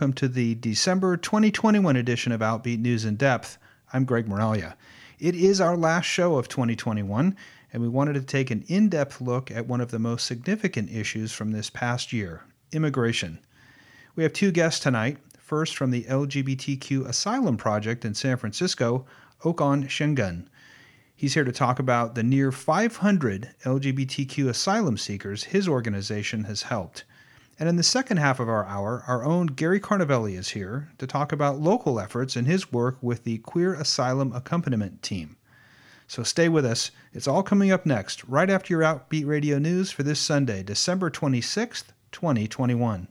Welcome to the December 2021 edition of Outbeat News in Depth. I'm Greg Moralia. It is our last show of 2021, and we wanted to take an in depth look at one of the most significant issues from this past year immigration. We have two guests tonight. First, from the LGBTQ Asylum Project in San Francisco, Okan Şengün. He's here to talk about the near 500 LGBTQ asylum seekers his organization has helped. And in the second half of our hour, our own Gary Carnavelli is here to talk about local efforts and his work with the Queer Asylum Accompaniment Team. So stay with us. It's all coming up next, right after your Outbeat Radio News for this Sunday, December 26th, 2021.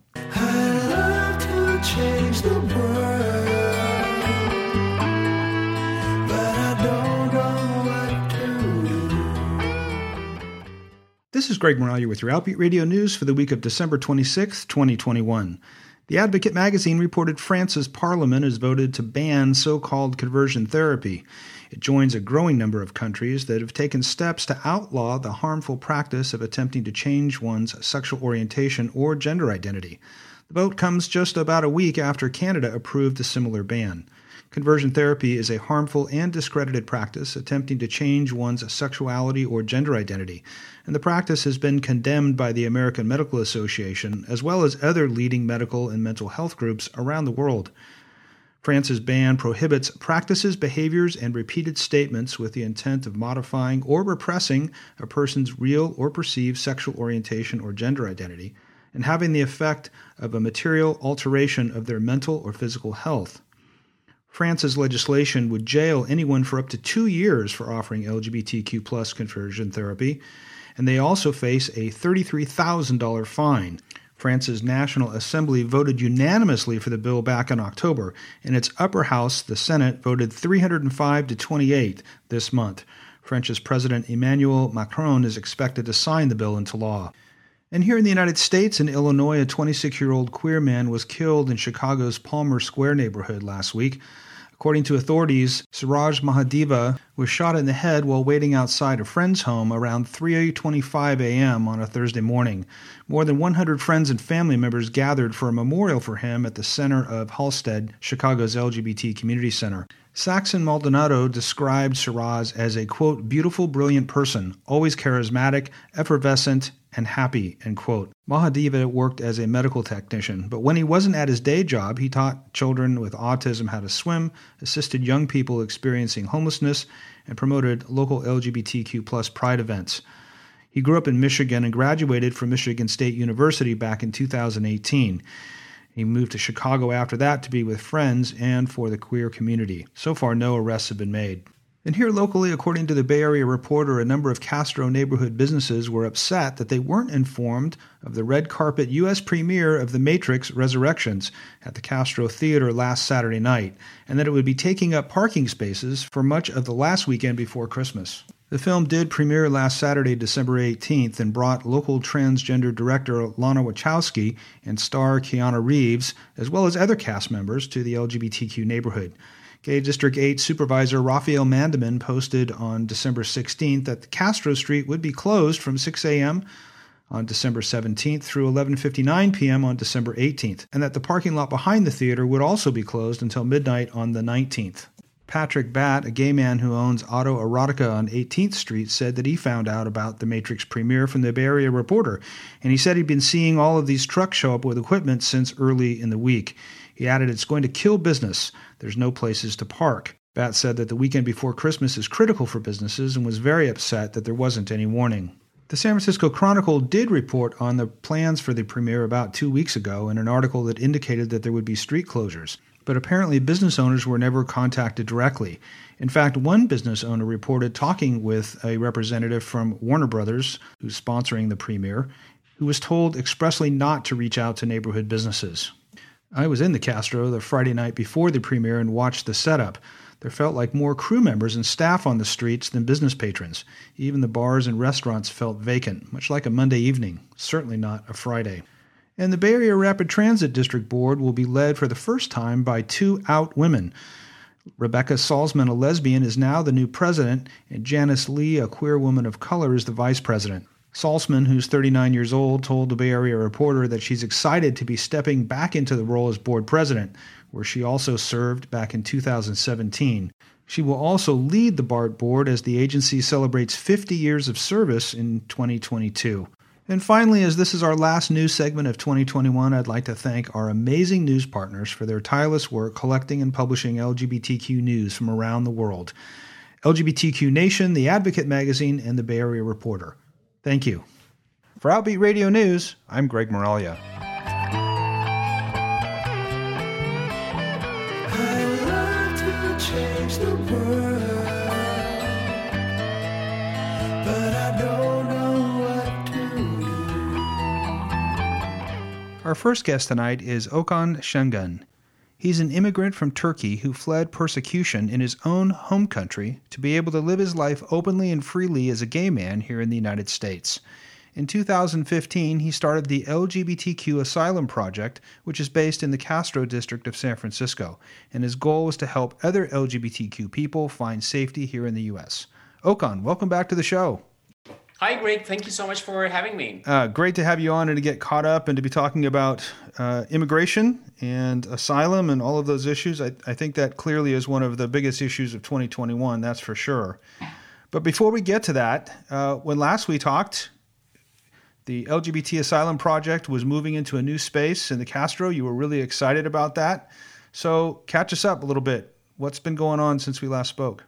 Greg Moralia with your Outbeat Radio News for the week of December 26, 2021. The Advocate magazine reported France's parliament has voted to ban so called conversion therapy. It joins a growing number of countries that have taken steps to outlaw the harmful practice of attempting to change one's sexual orientation or gender identity. The vote comes just about a week after Canada approved a similar ban. Conversion therapy is a harmful and discredited practice attempting to change one's sexuality or gender identity, and the practice has been condemned by the American Medical Association as well as other leading medical and mental health groups around the world. France's ban prohibits practices, behaviors, and repeated statements with the intent of modifying or repressing a person's real or perceived sexual orientation or gender identity, and having the effect of a material alteration of their mental or physical health. France's legislation would jail anyone for up to two years for offering LGBTQ conversion therapy, and they also face a $33,000 fine. France's National Assembly voted unanimously for the bill back in October, and its upper house, the Senate, voted 305 to 28 this month. France's President Emmanuel Macron is expected to sign the bill into law. And here in the United States, in Illinois, a 26 year old queer man was killed in Chicago's Palmer Square neighborhood last week. According to authorities, Siraj Mahadeva was shot in the head while waiting outside a friend's home around 3:25 a.m. on a Thursday morning. More than 100 friends and family members gathered for a memorial for him at the center of Halsted, Chicago's LGBT community center. Saxon Maldonado described Siraj as a quote beautiful, brilliant person, always charismatic, effervescent, and happy, end quote. Mahadeva worked as a medical technician, but when he wasn't at his day job, he taught children with autism how to swim, assisted young people experiencing homelessness, and promoted local LGBTQ plus pride events. He grew up in Michigan and graduated from Michigan State University back in 2018. He moved to Chicago after that to be with friends and for the queer community. So far, no arrests have been made. And here locally, according to the Bay Area Reporter, a number of Castro neighborhood businesses were upset that they weren't informed of the red carpet U.S. premiere of The Matrix Resurrections at the Castro Theater last Saturday night, and that it would be taking up parking spaces for much of the last weekend before Christmas. The film did premiere last Saturday, December 18th, and brought local transgender director Lana Wachowski and star Keanu Reeves, as well as other cast members, to the LGBTQ neighborhood. Gay District 8 Supervisor Rafael Mandelman posted on December 16th that the Castro Street would be closed from 6 a.m. on December 17th through 11:59 p.m. on December 18th, and that the parking lot behind the theater would also be closed until midnight on the 19th. Patrick Batt, a gay man who owns Auto Erotica on 18th Street, said that he found out about the Matrix premiere from the Bay Area Reporter, and he said he'd been seeing all of these trucks show up with equipment since early in the week. He added, It's going to kill business. There's no places to park. Batt said that the weekend before Christmas is critical for businesses and was very upset that there wasn't any warning. The San Francisco Chronicle did report on the plans for the premiere about two weeks ago in an article that indicated that there would be street closures. But apparently, business owners were never contacted directly. In fact, one business owner reported talking with a representative from Warner Brothers, who's sponsoring the premiere, who was told expressly not to reach out to neighborhood businesses. I was in the Castro the Friday night before the premiere and watched the setup. There felt like more crew members and staff on the streets than business patrons. Even the bars and restaurants felt vacant, much like a Monday evening, certainly not a Friday. And the Bay Area Rapid Transit District Board will be led for the first time by two out women. Rebecca Saltzman, a lesbian, is now the new president, and Janice Li, a queer woman of color, is the vice president. Saltzman, who's 39 years old, told the Bay Area Reporter that she's excited to be stepping back into the role as board president, where she also served back in 2017. She will also lead the BART board as the agency celebrates 50 years of service in 2022. And finally, as this is our last news segment of 2021, I'd like to thank our amazing news partners for their tireless work collecting and publishing LGBTQ news from around the world LGBTQ Nation, The Advocate Magazine, and the Bay Area Reporter. Thank you. For Outbeat Radio News, I'm Greg Moralia. Our first guest tonight is Okan Şengün. He's an immigrant from Turkey who fled persecution in his own home country to be able to live his life openly and freely as a gay man here in the United States. In 2015, he started the LGBTQ Asylum Project, which is based in the Castro district of San Francisco, and his goal was to help other LGBTQ people find safety here in the U.S. Okan, welcome back to the show. Hi, Greg. Thank you so much for having me. Uh, great to have you on and to get caught up and to be talking about uh, immigration and asylum and all of those issues. I, I, think that clearly is one of the biggest issues of 2021, that's for sure. But before we get to that, uh, when last we talked, the LGBT Asylum Project was moving into a new space in the Castro. You were really excited about that. So, catch us up a little bit. What's been going on since we last spoke?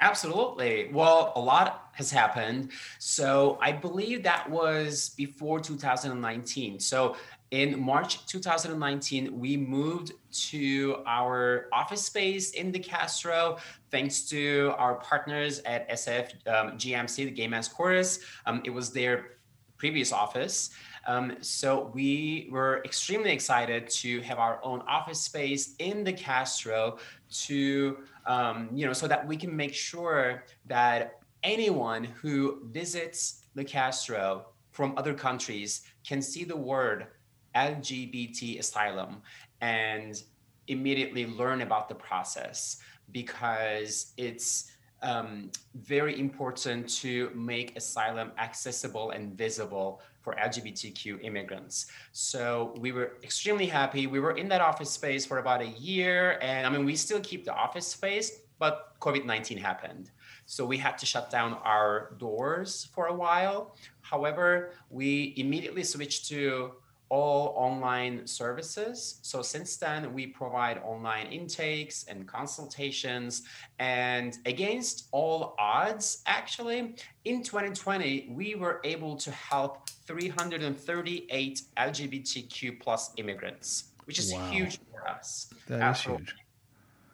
Absolutely. Well, a lot has happened. So I believe that was before 2019. So in March 2019, we moved to our office space in the Castro, thanks to our partners at SF um, GMC, the Gay Men's Chorus. Um, it was their previous office. Um, so we were extremely excited to have our own office space in the Castro to, um, you know, so that we can make sure that anyone who visits the Castro from other countries can see the word LGBT asylum and immediately learn about the process because it's um, very important to make asylum accessible and visible for LGBTQ immigrants. So we were extremely happy. We were in that office space for about a year. And I mean, we still keep the office space, but COVID 19 happened. So we had to shut down our doors for a while. However, we immediately switched to all online services. So since then, we provide online intakes and consultations. And against all odds, actually, in 2020, we were able to help 338 LGBTQ plus immigrants, which is wow. huge for us. That is huge.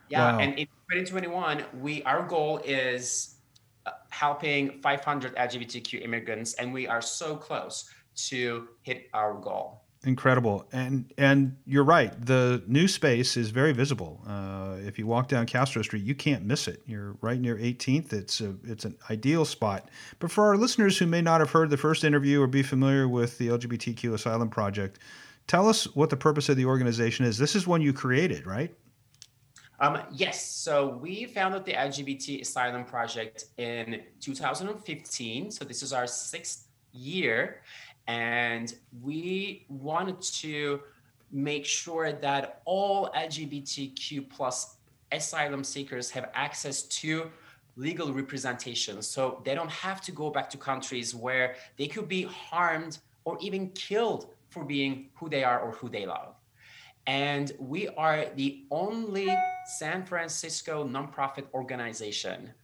Yeah, wow. and in 2021, we our goal is uh, helping 500 LGBTQ immigrants, and we are so close to hit our goal incredible and and you're right the new space is very visible uh, if you walk down castro street you can't miss it. You're right near 18th it's a it's an ideal spot. But for our listeners who may not have heard the first interview or be familiar with the lgbtq asylum project tell us what the purpose of the organization is. This is one you created right? Um, yes, so we founded the LGBT Asylum Project in 2015. So this is our sixth year. And we wanted to make sure that all LGBTQ plus asylum seekers have access to legal representation. So they don't have to go back to countries where they could be harmed or even killed for being who they are or who they love. And we are the only San Francisco nonprofit organization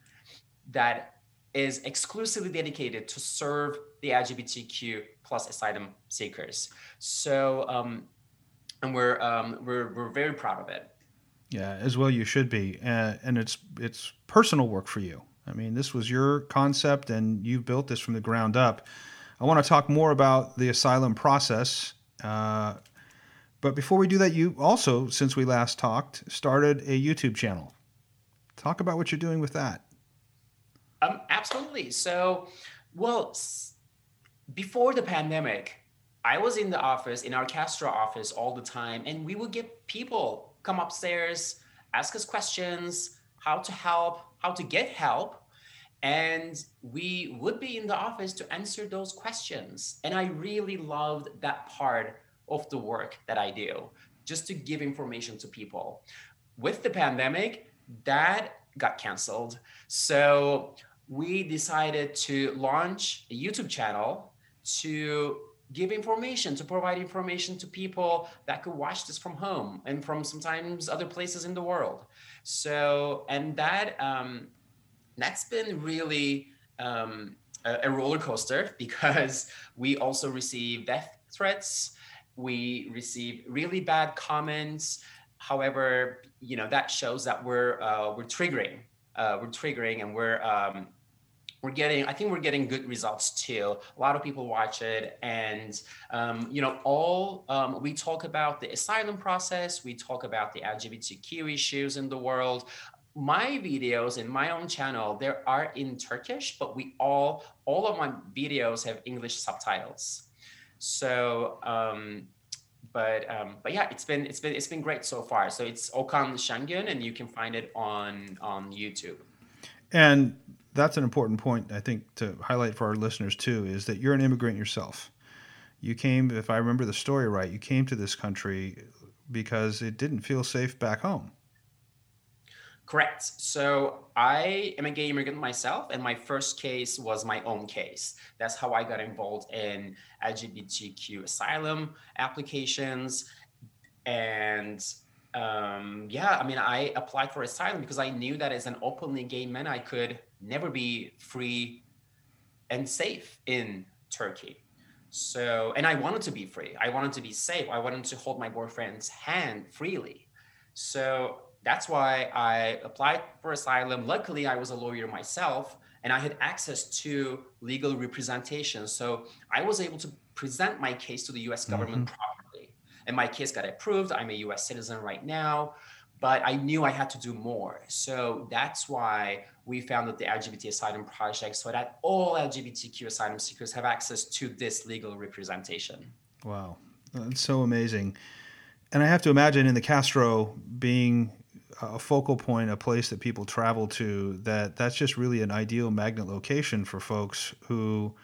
that is exclusively dedicated to serve the LGBTQ plus asylum seekers. So, um, and we're, um, we're, we're very proud of it. Yeah, as well you should be. Uh, and it's, it's personal work for you. I mean, this was your concept and you've built this from the ground up. I want to talk more about the asylum process. Uh, but before we do that, you also, since we last talked, started a YouTube channel. Talk about what you're doing with that. Um, absolutely. So, well, before the pandemic, I was in the office, in our Castro office all the time, and we would get people come upstairs, ask us questions, how to help, how to get help. and we would be in the office to answer those questions. And I really loved that part of the work that I do, just to give information to people. With the pandemic, that got canceled. So we decided to launch a YouTube channel to give information, to provide information to people that could watch this from home and from sometimes other places in the world. So, and that um, that's been really um, a, a roller coaster because we also receive death threats. We receive really bad comments. However, you know that shows that we're uh, we're triggering, uh, we're triggering, and we're um, we're getting i think we're getting good results too. A lot of people watch it and um, you know all um, we talk about the asylum process. We talk about the lgbtq issues in the world. My videos in my own channel there are in turkish but we all all of my videos have english subtitles. So um but um but yeah it's been it's been it's been great so far. So it's okan şengün and you can find it on on youtube. And that's an important point i think to highlight for our listeners too is that you're an immigrant yourself you came if i remember the story right you came to this country because it didn't feel safe back home Correct. So I am a gay immigrant myself, and my first case was my own case. That's how I got involved in LGBTQ asylum applications. And um, yeah, I mean, I applied for asylum because I knew that as an openly gay man, I could never be free and safe in Turkey. So, and I wanted to be free. I wanted to be safe. I wanted to hold my boyfriend's hand freely. So that's why I applied for asylum. Luckily, I was a lawyer myself and I had access to legal representation. So I was able to present my case to the US government mm-hmm. properly. And my case got approved. I'm a US citizen right now, but I knew I had to do more. So that's why we founded the LGBT Asylum Project so that all LGBTQ asylum seekers have access to this legal representation. Wow. That's so amazing. And I have to imagine in the Castro being a focal point, a place that people travel to, that that's just really an ideal magnet location for folks who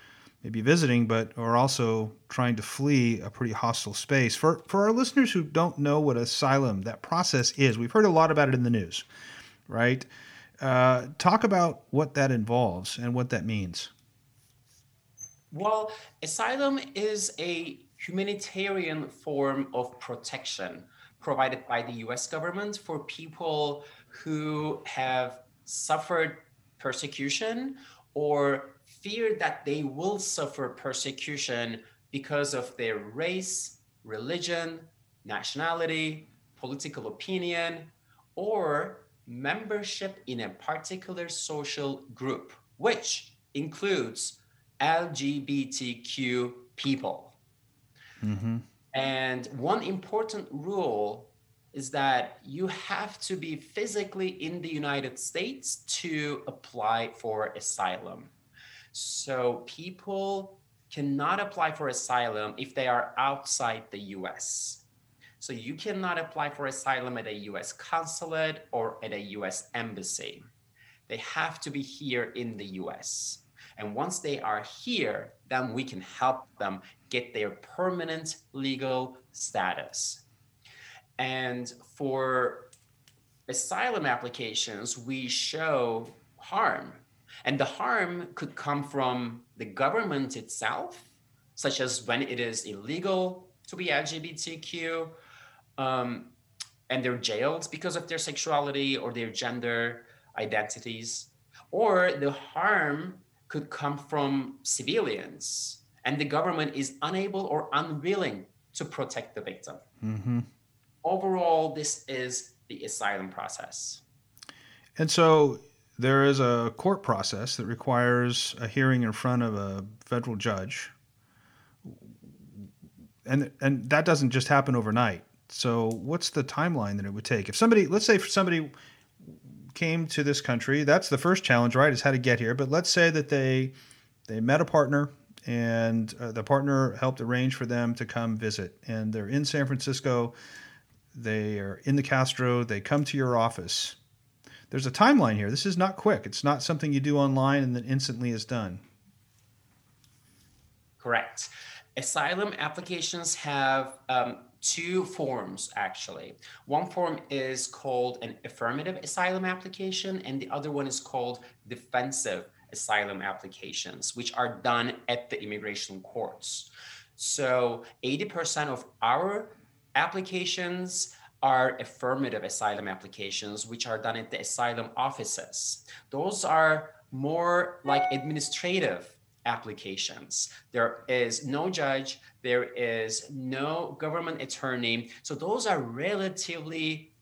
may be visiting, but are also trying to flee a pretty hostile space. For for our listeners who don't know what asylum that process is, we've heard a lot about it in the news, right? Uh, talk about what that involves and what that means. Well, asylum is a humanitarian form of protection provided by the US government for people who have suffered persecution or fear that they will suffer persecution because of their race, religion, nationality, political opinion, or membership in a particular social group, which includes LGBTQ people. Mm-hmm. And one important rule is that you have to be physically in the United States to apply for asylum. So people cannot apply for asylum if they are outside the US. So you cannot apply for asylum at a US consulate or at a US embassy. They have to be here in the US. And once they are here, then we can help them get their permanent legal status. And for asylum applications, we show harm. And the harm could come from the government itself, such as when it is illegal to be LGBTQ, um, and they're jailed because of their sexuality or their gender identities, or the harm could come from civilians and the government is unable or unwilling to protect the victim. Mm-hmm. Overall, this is the asylum process. And so there is a court process that requires a hearing in front of a federal judge. And, and that doesn't just happen overnight. So, what's the timeline that it would take? If somebody, let's say, for somebody came to this country, that's the first challenge, right? Is how to get here. But let's say that they they met a partner, and uh, the partner helped arrange for them to come visit. And they're in San Francisco. They are in the Castro. They come to your office. There's a timeline here. This is not quick. It's not something you do online and then instantly is done. Correct. Asylum applications have um, two forms actually. One form is called an affirmative asylum application, and the other one is called defensive asylum applications, which are done at the immigration courts. So 80% of our applications are affirmative asylum applications, which are done at the asylum offices. Those are more like administrative applications. There is no judge, there is no government attorney. So those are relatively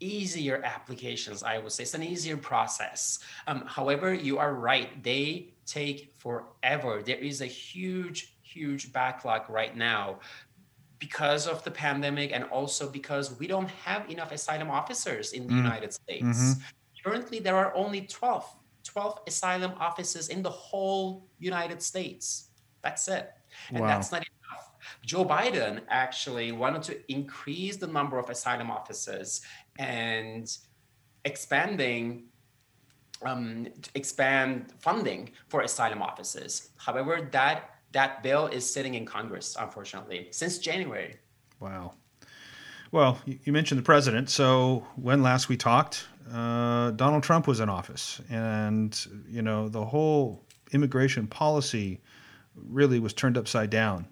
easier applications, I would say. It's an easier process. Um, however, you are right, they take forever. There is a huge, huge backlog right now because of the pandemic and also because we don't have enough asylum officers in the mm. United States. Mm-hmm. Currently, there are only 12 12 asylum offices in the whole United States. That's it. And wow. that's not enough. Joe Biden actually wanted to increase the number of asylum offices and expanding um, expand funding for asylum offices. However, that that bill is sitting in Congress, unfortunately, since January. Wow. Well, you mentioned the president. So when last we talked, uh, Donald Trump was in office, and you know the whole immigration policy really was turned upside down.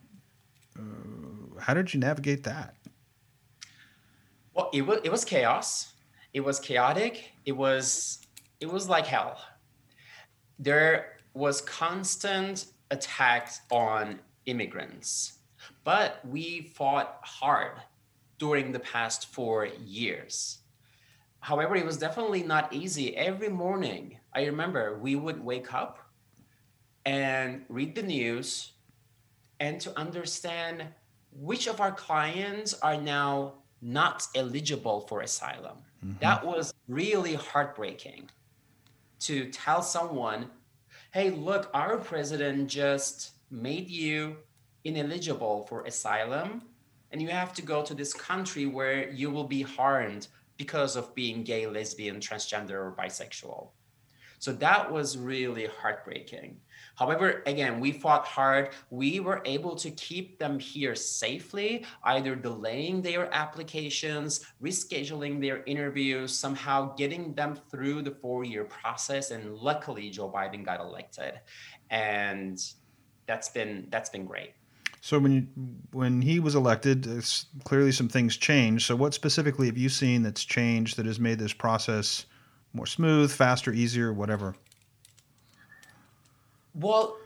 Uh, how did you navigate that? Well, it was it was chaos. It was chaotic. It was it was like hell. There was constant attacks on immigrants, but we fought hard during the past four years However, it was definitely not easy. Every morning, I remember we would wake up and read the news and to understand which of our clients are now not eligible for asylum. Mm-hmm. That was really heartbreaking to tell someone, hey, look, our president just made you ineligible for asylum, and you have to go to this country where you will be harmed because of being gay, lesbian, transgender, or bisexual. So that was really heartbreaking. However, again, we fought hard. We were able to keep them here safely, either delaying their applications, rescheduling their interviews, somehow getting them through the four year process. And luckily, Joe Biden got elected. And that's been that's been great. So when you, when he was elected, clearly some things changed. So what specifically have you seen that's changed that has made this process more smooth, faster, easier, whatever? Well,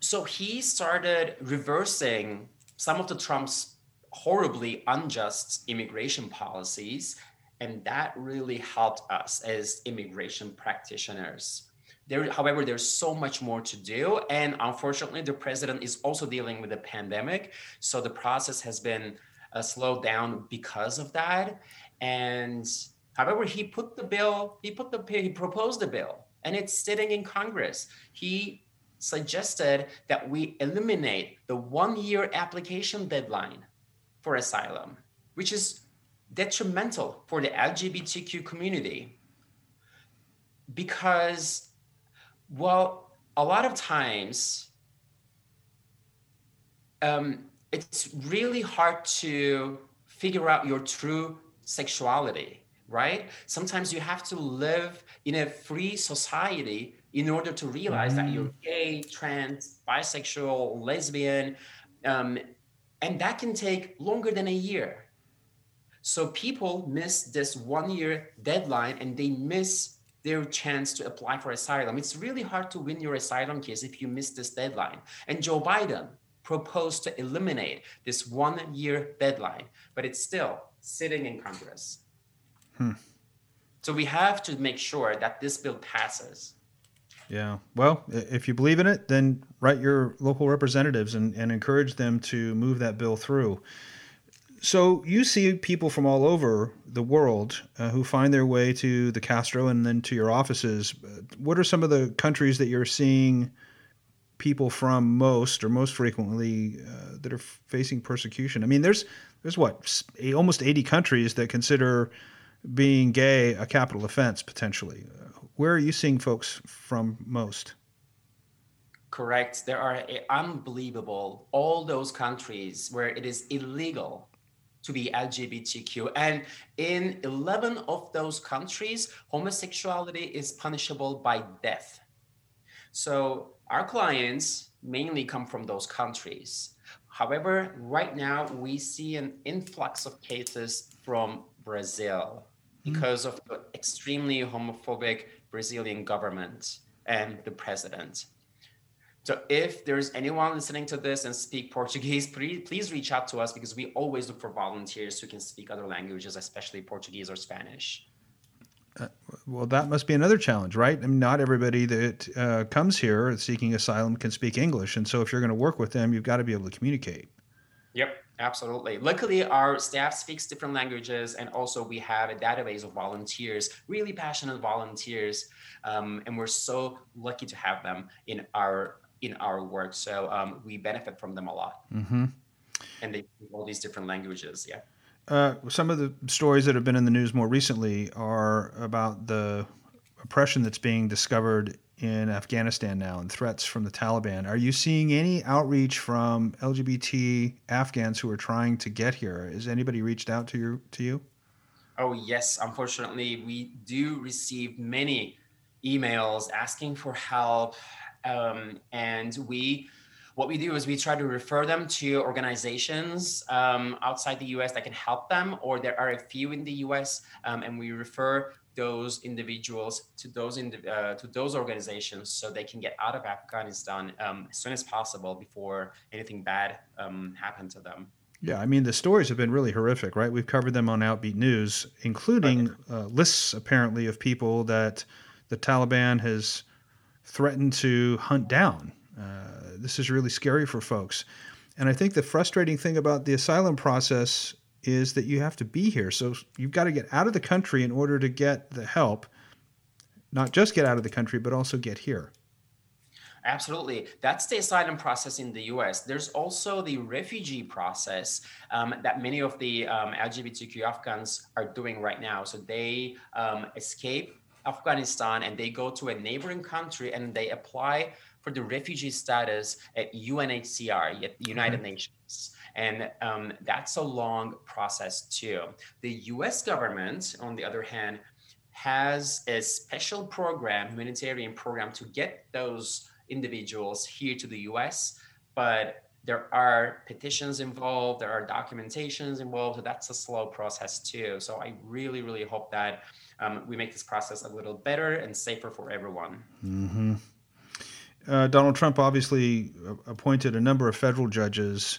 so he started reversing some of the Trump's horribly unjust immigration policies, and that really helped us as immigration practitioners. There, however, there's so much more to do. And unfortunately, the president is also dealing with a pandemic. So the process has been uh, slowed down because of that. And however, he put the bill, he put the, he proposed the bill and it's sitting in Congress. He suggested that we eliminate the one year application deadline for asylum, which is detrimental for the LGBTQ community because well, a lot of times, um, it's really hard to figure out your true sexuality, right? Sometimes you have to live in a free society in order to realize mm. that you're mm. gay, trans, bisexual, lesbian, um, and that can take longer than a year. So people miss this one year deadline and they miss their chance to apply for asylum. It's really hard to win your asylum case if you miss this deadline. And Joe Biden proposed to eliminate this one year deadline, but it's still sitting in Congress. Hmm. So we have to make sure that this bill passes. Yeah. Well, if you believe in it, then write your local representatives and, and encourage them to move that bill through. So you see people from all over the world uh, who find their way to the Castro and then to your offices. What are some of the countries that you're seeing people from most or most frequently uh, that are facing persecution? I mean, there's there's what almost 80 countries that consider being gay a capital offense potentially. Where are you seeing folks from most? Correct. There are unbelievable all those countries where it is illegal to be LGBTQ. And in 11 of those countries, homosexuality is punishable by death. So our clients mainly come from those countries. However, right now we see an influx of cases from Brazil hmm. because of the extremely homophobic Brazilian government and the president. So if there's anyone listening to this and speak Portuguese, please, please reach out to us because we always look for volunteers who can speak other languages, especially Portuguese or Spanish. Uh, well, that must be another challenge, right? I mean, not everybody that uh, comes here seeking asylum can speak English, and so if you're going to work with them, you've got to be able to communicate. Yep, absolutely. Luckily, our staff speaks different languages, and also we have a database of volunteers, really passionate volunteers, um, and we're so lucky to have them in our in our work. So um, we benefit from them a lot. Mm-hmm. And they speak all these different languages. Yeah. Uh, some of the stories that have been in the news more recently are about the oppression that's being discovered in Afghanistan now and threats from the Taliban. Are you seeing any outreach from LGBT Afghans who are trying to get here? Has anybody reached out to you? To you? Oh yes, unfortunately, we do receive many emails asking for help, um, and we what we do is we try to refer them to organizations um, outside the US that can help them, or there are a few in the US, um, and we refer those individuals to those in the, uh, to those organizations so they can get out of Afghanistan um, as soon as possible before anything bad um, happened to them. Yeah, I mean the stories have been really horrific, right? We've covered them on Outbeat News, including uh, lists apparently of people that the Taliban has threatened to hunt down. Uh, this is really scary for folks. And I think the frustrating thing about the asylum process is that you have to be here. So you've got to get out of the country in order to get the help, not just get out of the country, but also get here. Absolutely. That's the asylum process in the US. There's also the refugee process um, that many of the um, LGBTQ Afghans are doing right now. So they um, escape Afghanistan and they go to a neighboring country and they apply for the refugee status at UNHCR, at the United mm-hmm. Nations. And um, that's a long process too. The US government, on the other hand, has a special program, humanitarian program, to get those individuals here to the US. But there are petitions involved, there are documentations involved. So that's a slow process too. So I really, really hope that um, we make this process a little better and safer for everyone. Mm-hmm. Uh, Donald Trump obviously appointed a number of federal judges,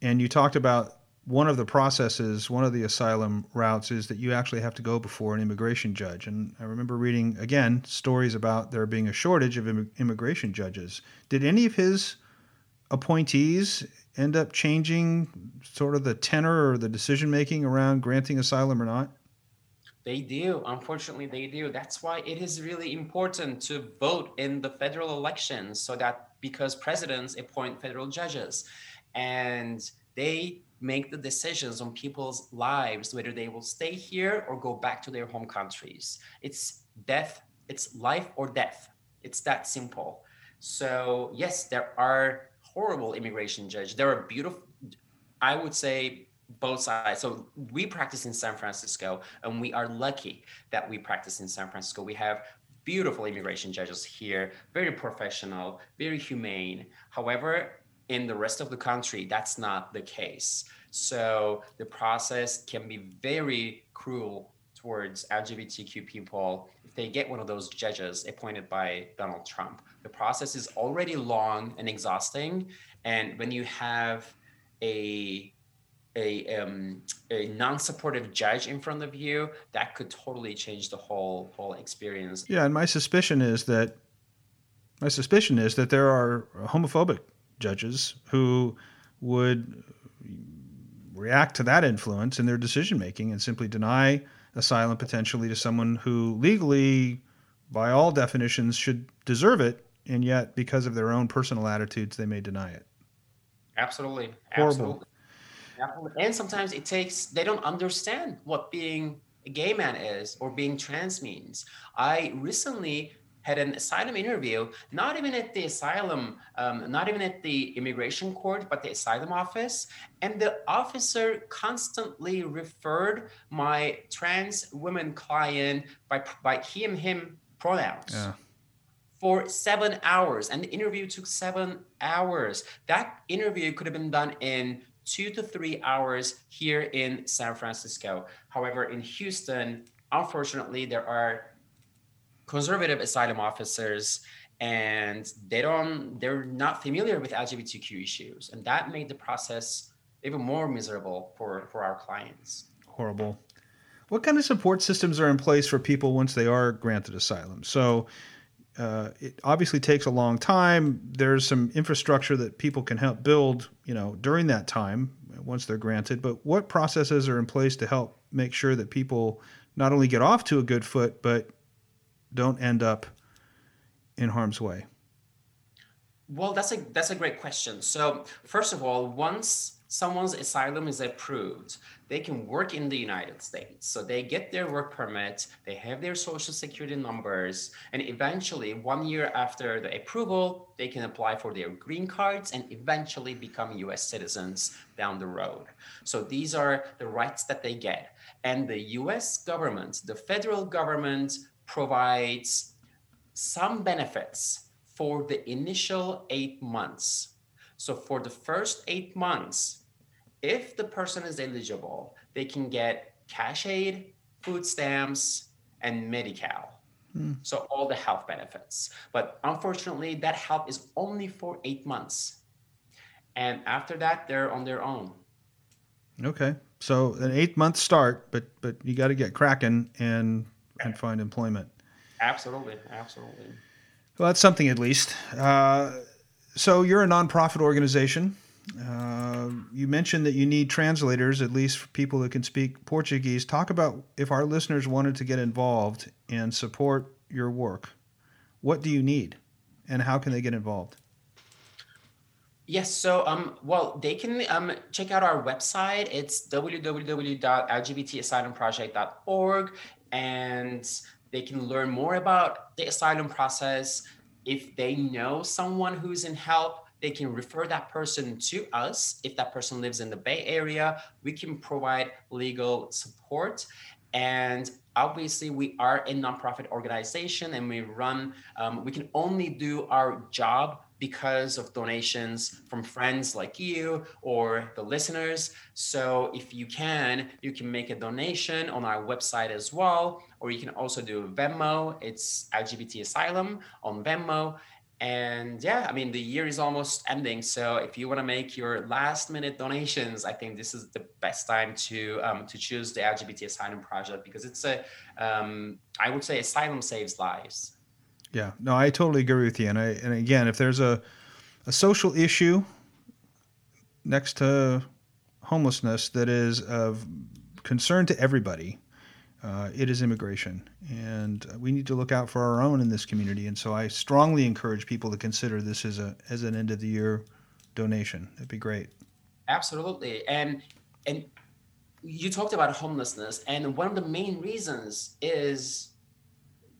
and you talked about one of the processes, one of the asylum routes is that you actually have to go before an immigration judge. And I remember reading, again, stories about there being a shortage of Im- immigration judges. Did any of his appointees end up changing sort of the tenor or the decision making around granting asylum or not? They do. Unfortunately, they do. That's why it is really important to vote in the federal elections so that because presidents appoint federal judges and they make the decisions on people's lives, whether they will stay here or go back to their home countries. It's death, it's life or death. It's that simple. So, yes, there are horrible immigration judges. There are beautiful, I would say, both sides. So we practice in San Francisco, and we are lucky that we practice in San Francisco. We have beautiful immigration judges here, very professional, very humane. However, in the rest of the country, that's not the case. So the process can be very cruel towards LGBTQ people if they get one of those judges appointed by Donald Trump. The process is already long and exhausting. And when you have a a, um, a non-supportive judge in front of you, that could totally change the whole whole experience. Yeah, and my suspicion is that my suspicion is that there are homophobic judges who would react to that influence in their decision making and simply deny asylum potentially to someone who legally by all definitions should deserve it and yet because of their own personal attitudes they may deny it. Absolutely. Horrible. Absolutely and sometimes it takes they don't understand what being a gay man is or being trans means. I recently had an asylum interview, not even at the asylum, um, not even at the immigration court, but the asylum office. And the officer constantly referred my trans woman client by, by he and him pronouns. Yeah. For seven hours, and the interview took seven hours. That interview could have been done in two to three hours here in San Francisco. However, in Houston, unfortunately, there are conservative asylum officers and they don't they're not familiar with lgbtq issues. And that made the process even more miserable for for our clients. Horrible. What kind of support systems are in place for people once they are granted asylum? So uh, it obviously takes a long time there's some infrastructure that people can help build you know during that time once they're granted but what processes are in place to help make sure that people not only get off to a good foot but don't end up in harm's way? Well, that's a that's a great question. So, first of all, once someone's asylum is approved, they can work in the United States. So they get their work permit, they have their social security numbers, and eventually, one year after the approval, they can apply for their green cards and eventually become US citizens down the road. So these are the rights that they get. And the US government, the federal government, provides some benefits for the initial eight months. So, for the first eight months, if the person is eligible, they can get cash aid, food stamps, and Medi-Cal. Mm. So, all the health benefits. But unfortunately, that help is only for eight months. And after that, they're on their own. Okay. So, an eight month start, but but you got to get cracking and and find employment. Absolutely, absolutely. Well, that's something at least. Uh, so you're a nonprofit organization. Uh, you mentioned that you need translators, at least for people that can speak Portuguese. Talk about if our listeners wanted to get involved and support your work. What do you need, and how can they get involved? Yes, so um, well, they can um, check out our website. It's www.lgbtasylumproject.org, and they can learn more about the asylum process. If they know someone who's in help, they can refer that person to us. If that person lives in the Bay Area, we can provide legal support. And obviously, we are a nonprofit organization and we run, um, we can only do our job because of donations from friends like you or the listeners. So if you can, you can make a donation on our website as well, or you can also do Venmo. It's LGBT Asylum on Venmo. And yeah, I mean, the year is almost ending. So if you want to make your last minute donations, I think this is the best time to um, to choose the LGBT Asylum Project because it's a, um, I would say, asylum saves lives. Yeah, no, I totally agree with you. And I, and again, if there's a, a social issue next to homelessness that is of concern to everybody, uh, it is immigration, and we need to look out for our own in this community. And so, I strongly encourage people to consider this as a as an end of the year donation. That'd be great. Absolutely, and and you talked about homelessness, and one of the main reasons is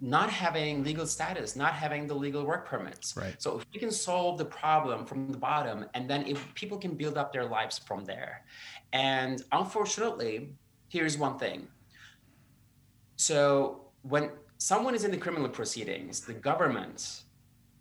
not having legal status, not having the legal work permits. Right. So if we can solve the problem from the bottom, and then if people can build up their lives from there. And unfortunately, here's one thing. So when someone is in the criminal proceedings, the government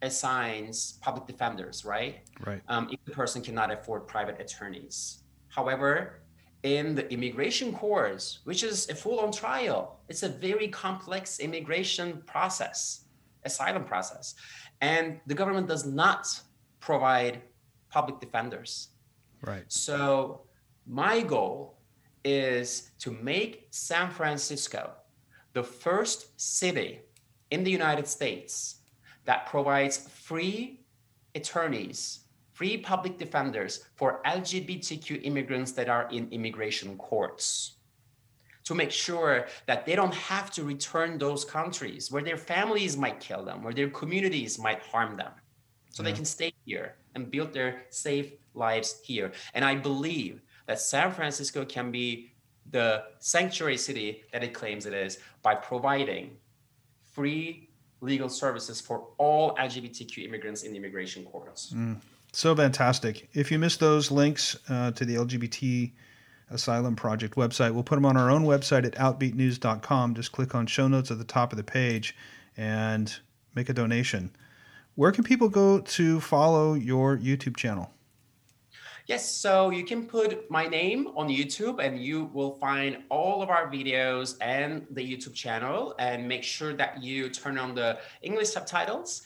assigns public defenders, right? Right. Um, if the person cannot afford private attorneys. However, in the immigration courts, which is a full on trial. It's a very complex immigration process, asylum process. And the government does not provide public defenders. Right. So, my goal is to make San Francisco the first city in the United States that provides free attorneys free public defenders for LGBTQ immigrants that are in immigration courts to make sure that they don't have to return those countries where their families might kill them, where their communities might harm them. So yeah. they can stay here and build their safe lives here. And I believe that San Francisco can be the sanctuary city that it claims it is by providing free legal services for all LGBTQ immigrants in the immigration courts. Mm, so fantastic. If you missed those links uh, to the LGBT Asylum Project website, we'll put them on our own website at outbeatnews.com. Just click on show notes at the top of the page and make a donation. Where can people go to follow your YouTube channel? Yes, so you can put my name on YouTube and you will find all of our videos and the YouTube channel and make sure that you turn on the English subtitles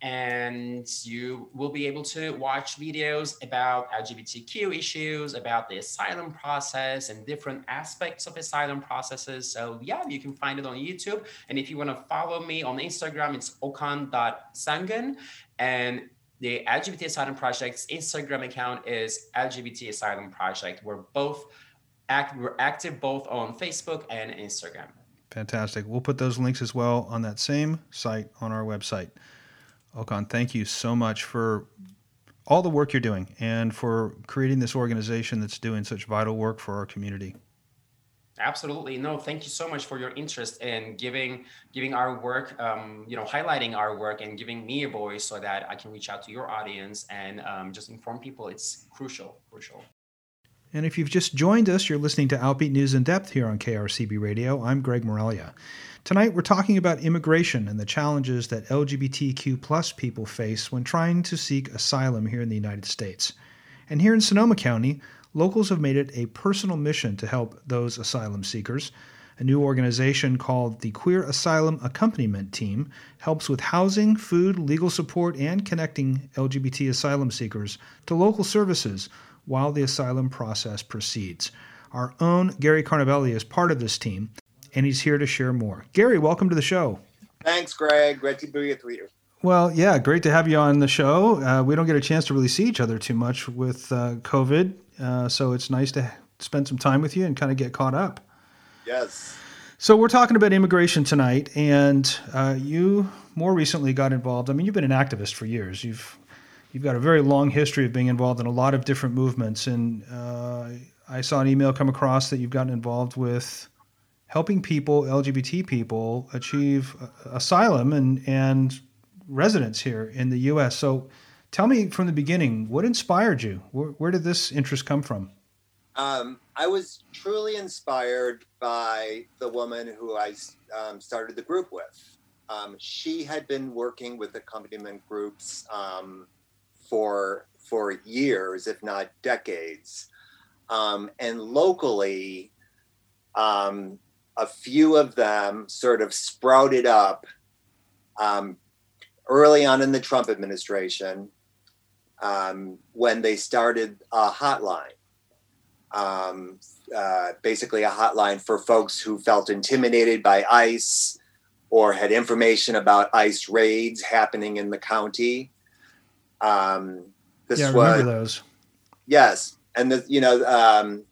and you will be able to watch videos about LGBTQ issues, about the asylum process and different aspects of asylum processes. So yeah, you can find it on YouTube. And if you want to follow me on Instagram, it's okan.sangan. And the LGBT Asylum Project's Instagram account is LGBT Asylum Project. We're both act we're active both on Facebook and Instagram. Fantastic. We'll put those links as well on that same site on our website. Okan, thank you so much for all the work you're doing and for creating this organization that's doing such vital work for our community. Absolutely. No, thank you so much for your interest in giving giving our work, um, you know, highlighting our work and giving me a voice so that I can reach out to your audience and um, just inform people. It's crucial, crucial. And if you've just joined us, you're listening to Outbeat News in Depth here on KRCB Radio. I'm Greg Morelia. Tonight, we're talking about immigration and the challenges that LGBTQ plus people face when trying to seek asylum here in the United States. And here in Sonoma County, locals have made it a personal mission to help those asylum seekers. A new organization called the Queer Asylum Accompaniment Team helps with housing, food, legal support, and connecting LGBT asylum seekers to local services while the asylum process proceeds. Our own Gary Carnabelli is part of this team, and he's here to share more. Gary, welcome to the show. Thanks, Greg. Great to be with you. Well, yeah, great to have you on the show. Uh, we don't get a chance to really see each other too much with uh, COVID, uh, so it's nice to spend some time with you and kind of get caught up. Yes. So we're talking about immigration tonight, and uh, you more recently got involved. I mean, you've been an activist for years. You've you've got a very long history of being involved in a lot of different movements. And uh, I saw an email come across that you've gotten involved with helping people, LGBT people, achieve asylum and and residence here in the U.S. So, tell me from the beginning, what inspired you? Where, where did this interest come from? Um, I was truly inspired by the woman who I um, started the group with. Um, she had been working with accompaniment groups um, for for years, if not decades. Um, and locally, um, a few of them sort of sprouted up early on in the Trump administration um, when they started a hotline. Um, uh, basically, a hotline for folks who felt intimidated by ICE or had information about ICE raids happening in the county. Um, this yeah, I was, those. Yes, and the, you know, um,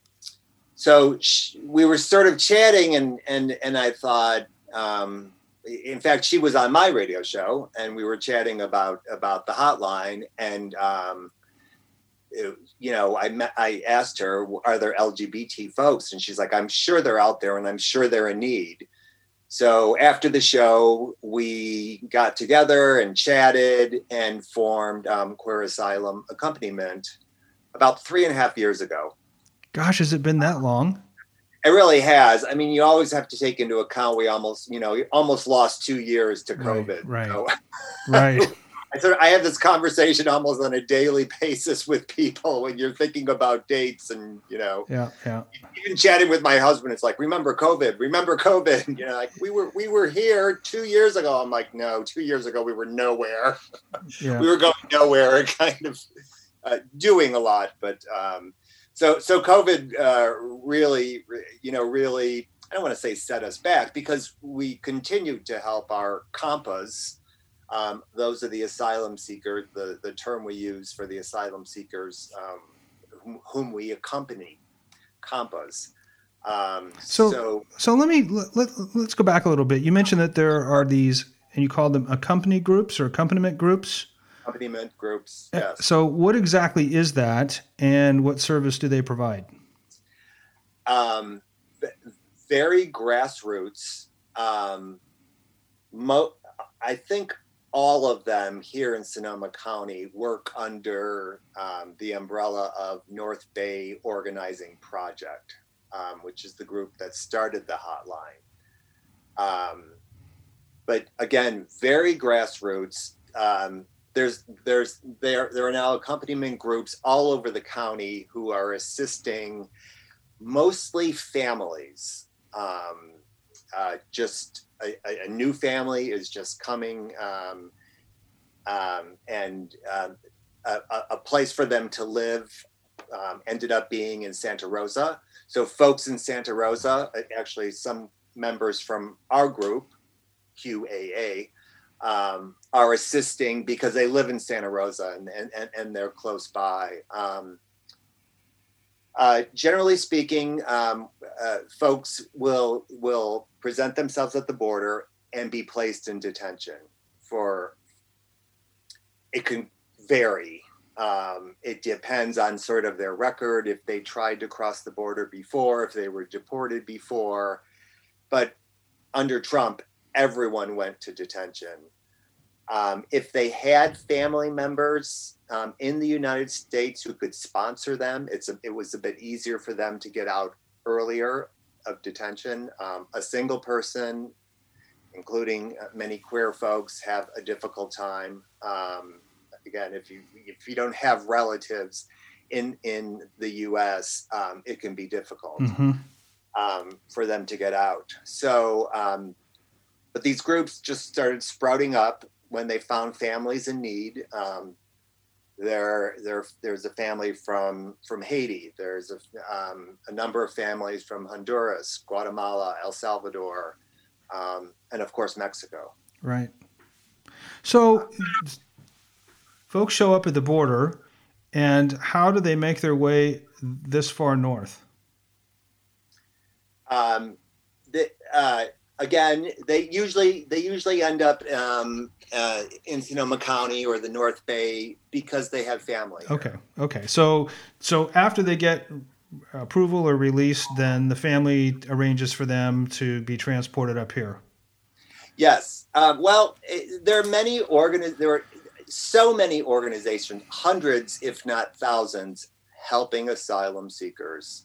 so sh- we were sort of chatting, and and and I thought, um, in fact, she was on my radio show, and we were chatting about about the hotline, and um, it, you know, I met, I asked her, are there LGBT folks, and she's like, I'm sure they're out there, and I'm sure they're in need. So after the show, we got together and chatted and formed um, Queer Asylum Accompaniment about three and a half years ago. Gosh, has it been that long? It really has. I mean, you always have to take into account we almost, you know, almost lost two years to COVID. Right. Right. So. right. I sort of, I have this conversation almost on a daily basis with people when you're thinking about dates and you know yeah yeah even chatting with my husband it's like remember covid remember covid you know like we were we were here two years ago i'm like no two years ago we were nowhere yeah. we were going nowhere kind of uh, doing a lot but um so so covid uh really you know really i don't want to say set us back because we continued to help our compas um, those are the asylum seekers, the, the term we use for the asylum seekers um, whom, whom, we accompany, compas. Um, so, so, so, let me let, let, us go back a little bit. You mentioned that there are these, and you call them accompany groups or accompaniment groups. Accompaniment groups. Uh, yes. So, what exactly is that, and what service do they provide? Um, very grassroots. Um, mo- I think all of them here in Sonoma County work under um, the umbrella of North Bay Organizing Project, um, which is the group that started the hotline. Um, but again, very grassroots. There's there's there there are now accompaniment groups all over the county who are assisting mostly families. Um, uh, just a, a, new family is just coming um, um, and um, a, a, place for them to live um, ended up being in Santa Rosa. So folks in Santa Rosa, actually some members from our group, QAA, are assisting because they live in Santa Rosa and, and, and they're close by. Um, uh, generally speaking, um, uh, folks will will present themselves at the border and be placed in detention for. It can vary. Um, it depends on sort of their record, if they tried to cross the border before, if they were deported before. But under Trump, everyone went to detention. Um, if they had family members um, in the United States who could sponsor them, it's a, it was a bit easier for them to get out earlier of detention. Um, a single person, including uh, many queer folks, have a difficult time. Um, again, if you if you don't have relatives in in the U.S., um, it can be difficult mm-hmm. Um, for them to get out. So but these groups just started sprouting up when they found families in need. Um, there, there, there's a family from from Haiti. There's a, um, a number of families from Honduras, Guatemala, El Salvador, um, and of course Mexico. Right. So, folks show up at the border, and how do they make their way this far north? Um, the, uh, again, they usually they usually end up um, uh, in Sonoma County or the North Bay because they have family. Okay, okay. So so after they get approval or release, then the family arranges for them to be transported up here. Yes. Uh, well, it, there are many organi- There are so many organizations, hundreds, if not thousands, helping asylum seekers.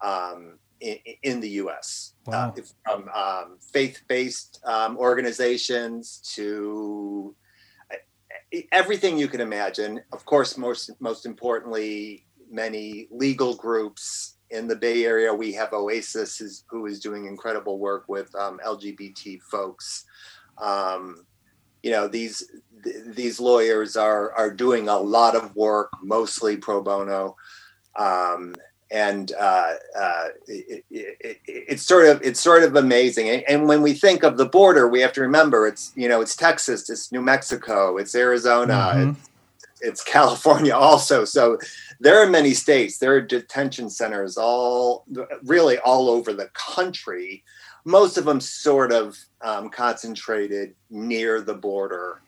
Um, in, in the U.S. Uh, wow. Uh, from um, faith-based um, organizations to everything you can imagine. Of course, most most importantly, many legal groups in the Bay Area. We have Oasis, is, who is doing incredible work with um, LGBT folks. Um, you know these th- these lawyers are are doing a lot of work, mostly pro bono. Um, and uh, uh, it, it, it, it's sort of it's sort of amazing. And, and, when we think of the border, we have to remember it's you know it's Texas, it's New Mexico, it's Arizona, mm-hmm. it's, it's, California also. So there are many states. There are detention centers all really all over the country. Most of them sort of um, concentrated near the border.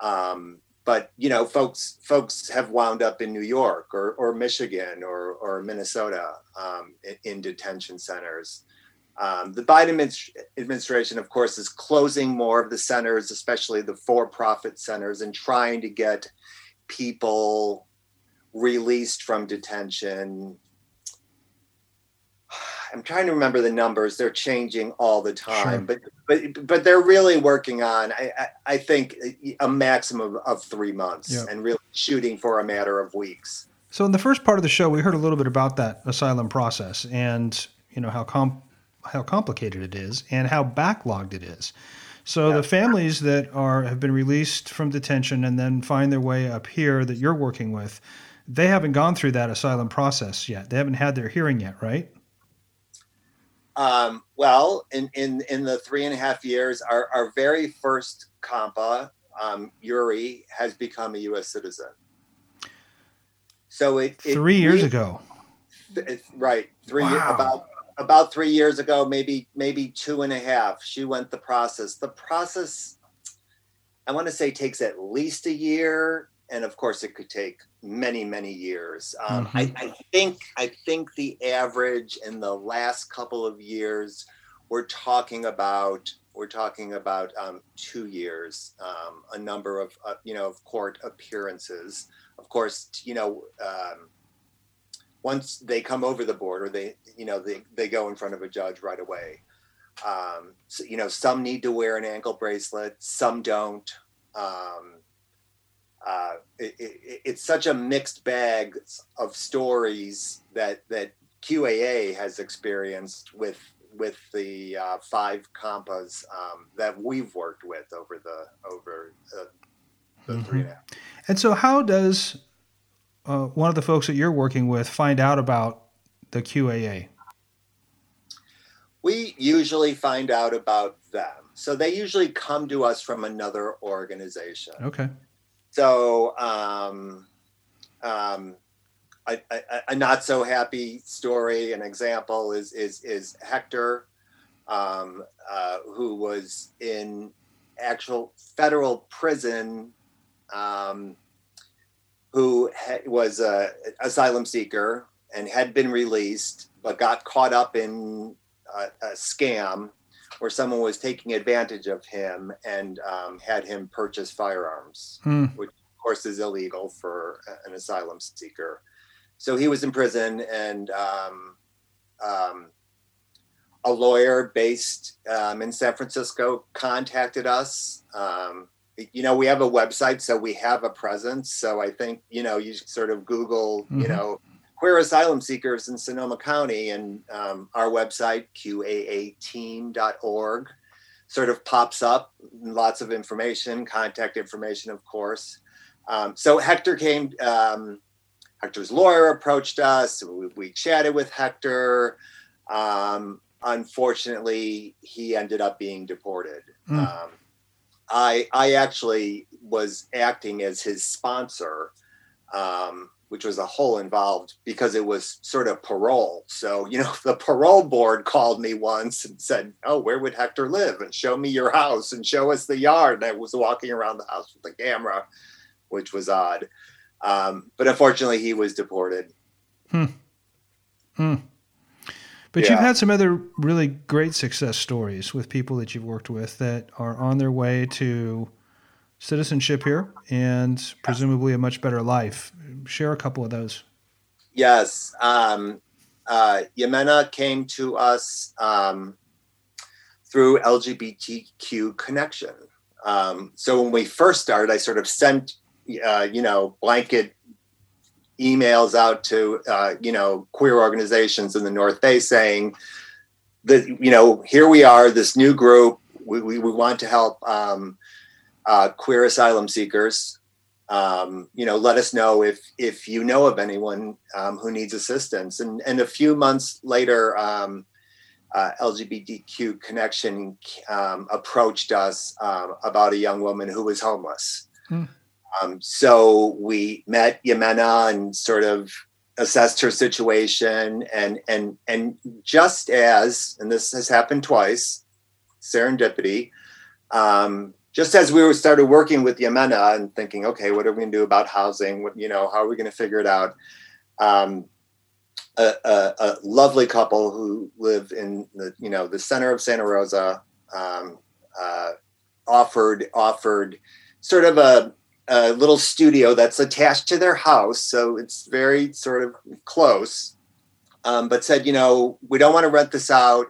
Um, but you know folks folks have wound up in new york or, or michigan or, or minnesota um, in, in, detention centers. Um, the biden administration of course is closing more of the centers especially the for-profit centers and trying to get people released from detention I'm trying to remember the numbers. They're changing all the time, sure. but but but they're really working on. I I, I think a maximum of three months, and really shooting for a matter of weeks. So in the first part of the show, we heard a little bit about that asylum process, and you know how com- how complicated it is, and how backlogged it is. So yeah. the families that are have been released from detention and then find their way up here that you're working with, they haven't gone through that asylum process yet. They haven't had their hearing yet, right? Um, well, in, in, in the three and a half years, our, our very first compa, um, Yuri, has become a U.S. citizen. So it, it three years ago, it, right? Three wow. about about three years ago, maybe maybe two and a half. She went the process. The process, I want to say, takes at least a year and of course it could take many many years. Um, mm-hmm. I, I, think i think the average in the last couple of years we're talking about we're talking about um, two years um, a number of uh, you know of court appearances. Of course you know um, once they come over the border they you know they, they go in front of a judge right away. Um, so, you know some need to wear an ankle bracelet some don't. Um, uh, it, it, it's such a mixed bag of stories that that QAA has experienced with with the uh, five compas um, that we've worked with over the over uh, the mm-hmm. three. And so, how does uh, one of the folks that you're working with find out about the QAA? We usually find out about them. So they usually come to us from another organization. Okay. So, um, um, a, a, a, not so happy story, an example is is is Hector, um, uh, who was in actual federal prison, um, who ha- was a asylum seeker and had been released, but got caught up in a, a scam where someone was taking advantage of him and um, had him purchase firearms, hmm. which of course is illegal for an asylum seeker. So he was in prison, and um, um, a lawyer based um, in San Francisco contacted us. Um, you know, we have a website, so we have a presence. So I think you know, you sort of Google, mm-hmm. you know queer asylum seekers in Sonoma County, and um, our website, qaateam.org, sort of pops up. Lots of information, contact information, of course. Um, so Hector came, um, Hector's lawyer approached us. We, we chatted with Hector. Um, unfortunately, he ended up being deported. Mm. I, I actually was acting as his sponsor. Um, which was a whole involved because it was sort of parole. So, you know, the parole board called me once and said, Oh, where would Hector live? And show me your house and show us the yard. And I was walking around the house with the camera, which was odd. Um, but unfortunately, he was deported. Hmm. Hmm. But yeah. you've had some other really great success stories with people that you've worked with that are on their way to citizenship here and presumably a much better life share a couple of those. Yes. Um, uh, Yemena came to us um, through LGBTQ Connection. Um, so when we first started, I sort of sent, uh, you know, blanket emails out to, uh, you know, queer organizations in the North Bay saying that, you know, here we are, this new group. We, we, we want to help um, uh, queer asylum seekers um, you know, let us know if if you know of anyone um, who needs assistance. And and a few months later, um, uh, LGBTQ Connection um, approached us um, about a young woman who was homeless. Hmm. Um, so we met Yemena and sort of assessed her situation. And and and just as and this has happened twice, serendipity. Um, just as we started working with Yemena and thinking, okay, what are we going to do about housing? What, you know, how are we going to figure it out? Um, a, a, a, lovely couple who live in the you know the center of Santa Rosa um, uh, offered offered sort of a, a little studio that's attached to their house, so it's very sort of close. Um, but said, you know, we don't want to rent this out.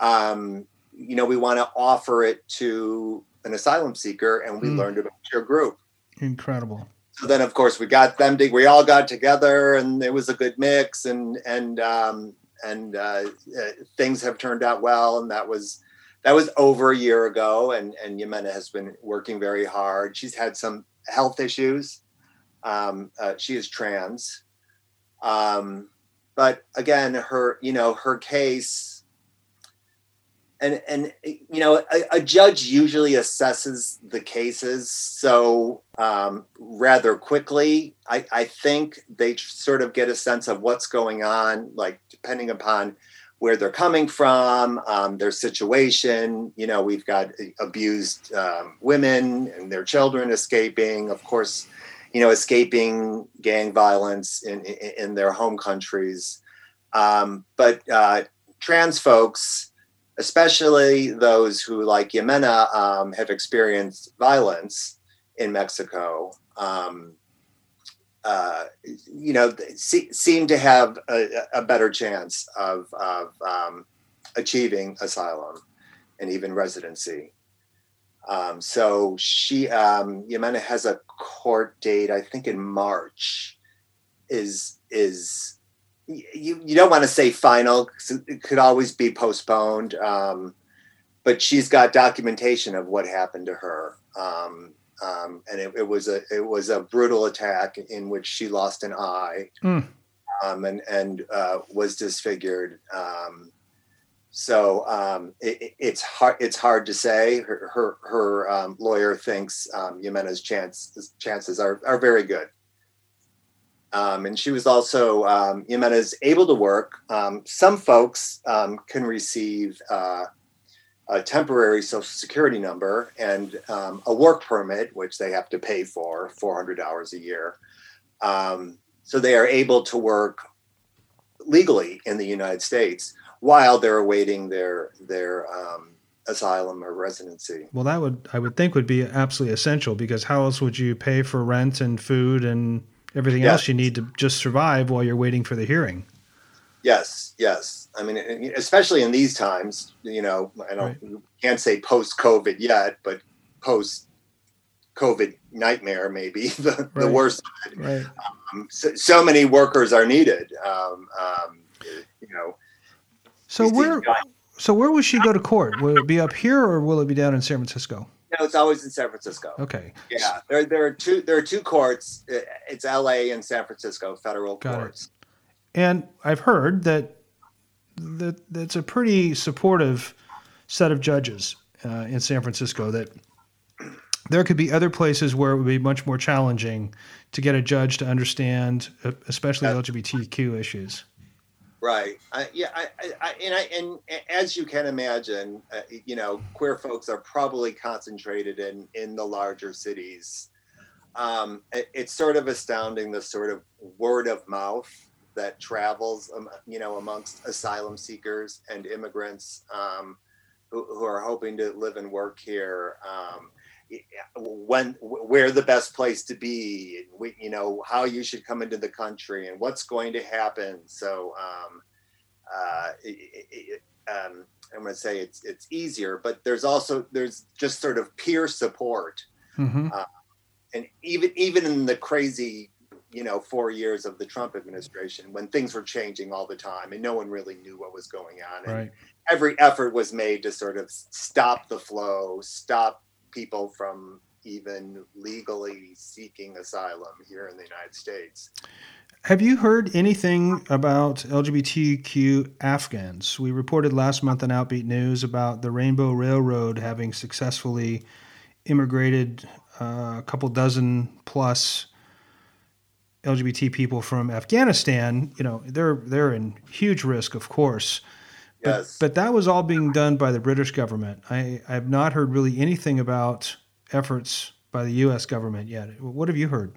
Um, you know, we want to offer it to an asylum seeker, and we mm. learned about your group. Incredible. So then, of course, we got them. To, we all got together, and it was a good mix, and and um, and uh, uh, things have turned out well. And that was that was over a year ago, and and Yemena has been working very hard. She's had some health issues. Um, uh, she is trans, um, but again, her you know her case and and you know a, a, judge usually assesses the cases so um, rather quickly I, I think they sort of get a sense of what's going on like depending upon where they're coming from um, their situation you know we've got abused um, women and their children escaping of course you know, escaping gang violence in in, in their home countries. Um, but uh, trans folks, especially those who, like Yemena, um, have experienced violence in Mexico. Um, uh, you know, see, seem to have a, a better chance of, of um, achieving asylum and even residency. Um, so she, um, Yemena has a court date, I think in March. Is is you, you don't want to say final because it could always be postponed. Um, but she's got documentation of what happened to her. Um, um, and it, it, was a it was a brutal attack in which she lost an eye mm. um, and and uh, was disfigured. Um, so um, it, it's hard it's hard to say. Her her, her um, lawyer thinks um, Yemena's chance chances are are very good. And she was also um, Yemena's able to work. some folks can receive. Uh, a temporary social security number and um, a work permit, which they have to pay for $400 a year. Um, so they are able to work legally in the United States while they're awaiting their their um, asylum or residency. Well, that would I would think would be absolutely essential because how else would you pay for rent and food and everything yes. else you need to just survive while you're waiting for the hearing? Yes, yes. I mean, especially in these times, you know, I don't right. can't say post COVID yet, but post COVID nightmare maybe the, right. the worst. Right. Um, so, so, many workers are needed. Um, um, you know. So where? So where will she go to court? Will it be up here or will it be down in San Francisco? No, it's always in San Francisco. Okay. Yeah, there, there are two there are two courts. It's L.A. and San Francisco federal Got courts. It. And I've heard that that that's a pretty supportive set of judges uh, in San Francisco. That there could be other places where it would be much more challenging to get a judge to understand, especially LGBTQ issues. Right. I, yeah. I, I, and I, and as you can imagine, uh, you know, queer folks are probably concentrated in in the larger cities. Um, it, it's sort of astounding the sort of word of mouth that travels, um, you know, amongst asylum seekers and immigrants um, who, who, are hoping to live and work here. Um, when where the best place to be, we, you know, how you should come into the country and what's going to happen. So um, uh, it, it, um, I'm going to say it's it's easier, but there's also there's just sort of peer support. Mm-hmm. Uh, and even even in the crazy you know four years of the Trump administration when things were changing all the time and no one really knew what was going on. And right. every effort was made to sort of stop the flow, stop people from even legally seeking asylum here in the United States. Have you heard anything about LGBTQ Afghans? We reported last month on Outbeat News about the Rainbow Railroad having successfully immigrated uh, a couple dozen plus LGBT people from Afghanistan, you know, they're they're in huge risk, of course. But, yes. but that was all being done by the British government. I, I have not heard really anything about efforts by the U.S. government yet. What have you heard?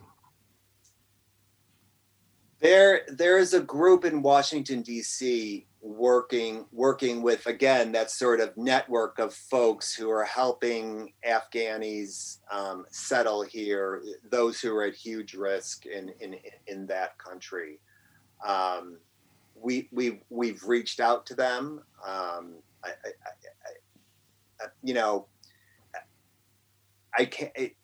There, there is a group in Washington D.C working working with again that sort of network of folks who are helping Afghanis um, settle here, those who are at huge risk in in in that country. Um, we we we've reached out to them. Um, I, I, I, you know, I can't. It,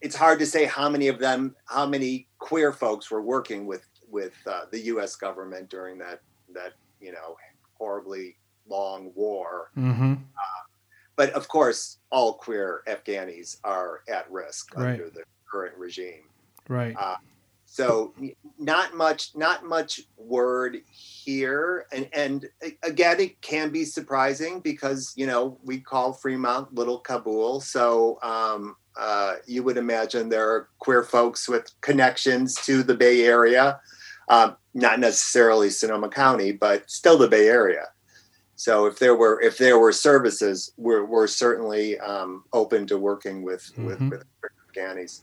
it's hard to say how many of them, how many queer folks were working with with uh, the U.S. government during that that you know horribly long war. Mm-hmm. Uh, but of course, all queer Afghanis are at risk right. under the current regime. Right. Uh, so not much, not much word here, and and again, it can be surprising because you know we call Fremont Little Kabul, so um, uh, you would imagine there are queer folks with connections to the Bay Area um, not necessarily Sonoma County, but still the Bay Area. So if there were if there were services, we're, we're certainly um, open to working with mm-hmm. with, with Afghanis.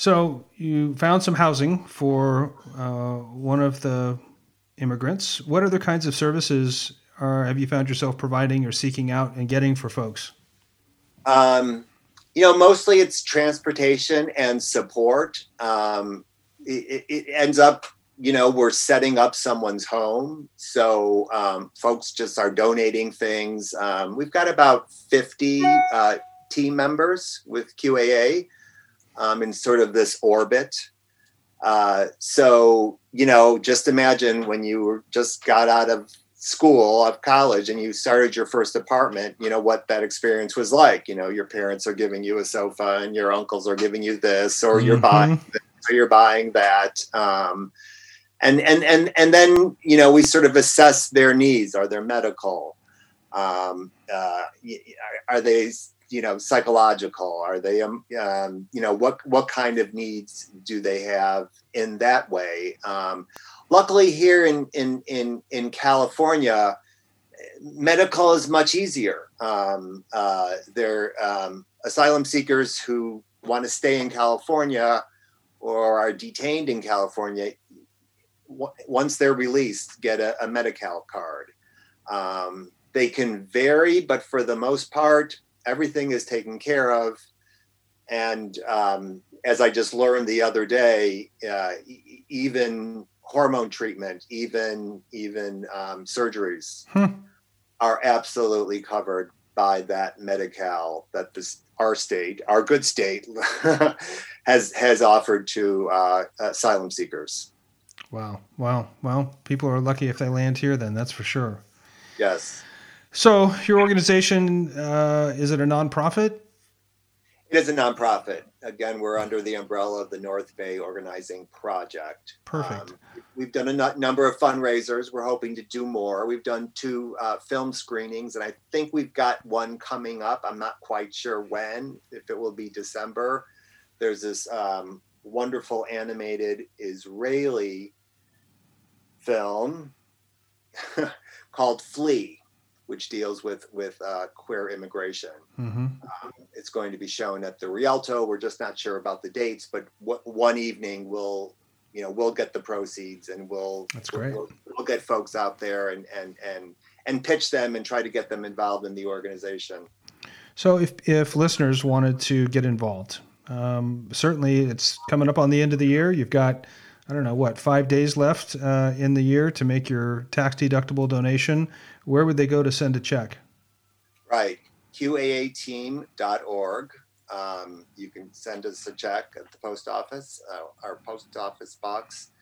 So you found some housing for uh, one of the immigrants. What other kinds of services are have you found yourself providing or seeking out and getting for folks? Um, you know, mostly it's transportation and support. Um, it, it, ends up, you know, we're setting up someone's home. So um, folks just are donating things. Um, we've got about 50 uh, team members with QAA um, in sort of this orbit. Uh, so, you know, just imagine when you just got out of school of college and you started your first apartment you know what that experience was like you know your parents are giving you a sofa and your uncles are giving you this or mm-hmm. you're buying this, or you're buying that um, and and and and then you know we sort of assess their needs are they medical um, uh, are they you know psychological are they um, um, you know what what kind of needs do they have in that way um, luckily here in in in in California, medical is much easier. Um, uh, they're um, asylum seekers who want to stay in California or are detained in California. W- once they're released, get a, a Medi-Cal card. Um, they can vary, but for the most part, everything is taken care of. And um, as I just learned the other day, uh, even hormone treatment, even even um, surgeries, hmm. are absolutely covered by that Medi-Cal that this our state, our good state, has has offered to uh, asylum seekers. Wow! Wow! Well, people are lucky if they land here. Then that's for sure. Yes. So, your organization uh, is it a nonprofit? It is a nonprofit. Again, we're under the umbrella of the North Bay Organizing Project. Perfect. Um, we've done a n- number of fundraisers. We're hoping to do more. We've done two uh, film screenings, and I think we've got one coming up. I'm not quite sure when, if it will be December. There's this um, wonderful animated Israeli film called Flee which deals with with uh, queer immigration. Mm-hmm. Um, it's going to be shown at the Rialto. We're just not sure about the dates, but w- one evening we'll you know we'll get the proceeds and we'll that's great. We'll, we'll, get folks out there and and and and pitch them and try to get them involved in the organization. So if if listeners wanted to get involved, um, certainly it's coming up on the end of the year. You've got I don't know what five days left uh, in the year to make your tax deductible donation where would they go to send a check? Right, qaateam.org. Um, you can send us a check at the post office. Uh, our post office box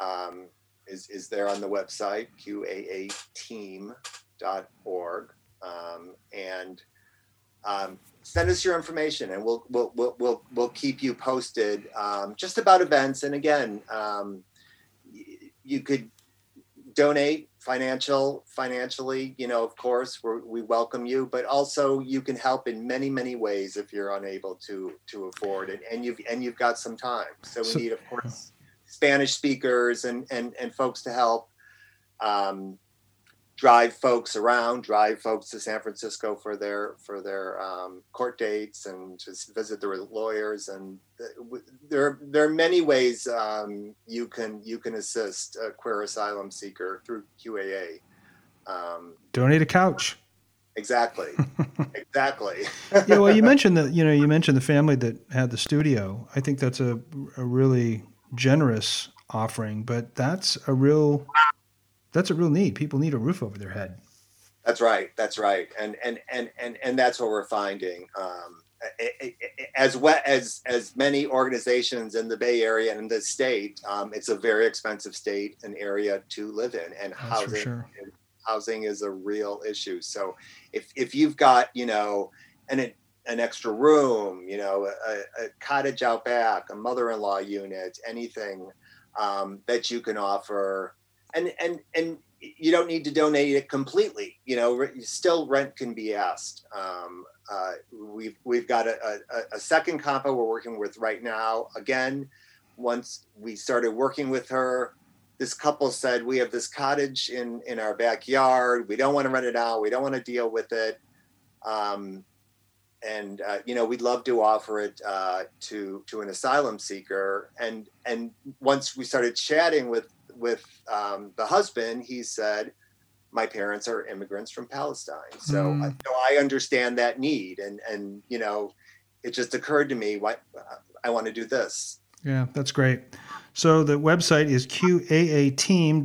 um, is, is there on the website, qaateam.org. Um, and um, send us your information and we'll, we'll, we'll, we'll, we'll keep you posted um, just about events. And again, um, you could donate financial financially you know of course we welcome you but also you can help in many many ways if you're unable to to afford it and you've and you've got some time. So we need of course spanish speakers and and and folks to help um, drive folks around, drive folks to San Francisco for their for their um, court dates and to visit their lawyers. And there there are many ways um, you can you can assist a queer asylum seeker through QAA. Um, Donate a couch. Exactly. exactly. yeah. Well, you mentioned that you know you mentioned the family that had the studio. I think that's a a really generous offering, but that's a real that's a real need. People need a roof over their head. That's right. That's right. And and and and and that's what we're finding. Um, as well as as many organizations in the Bay Area and in the state, um, it's a very expensive state and area to live in, and that's housing sure. housing is a real issue. So if if you've got you know an an extra room, you know, a, a cottage out back, a mother-in-law unit, anything um, that you can offer and and and you don't need to donate it completely. You know, still rent can be asked. Um, uh, we've we've got a, a, a, second compa we're working with right now. Again, once we started working with her, this couple said we have this cottage in in our backyard. We don't want to rent it out. We don't want to deal with it. Um, and uh, you know we'd love to offer it uh, to to an asylum seeker and and once we started chatting with with um, the husband he said my parents are immigrants from palestine so, mm. I, so I understand that need and and you know it just occurred to me what i want to do this yeah that's great so the website is qaateam.org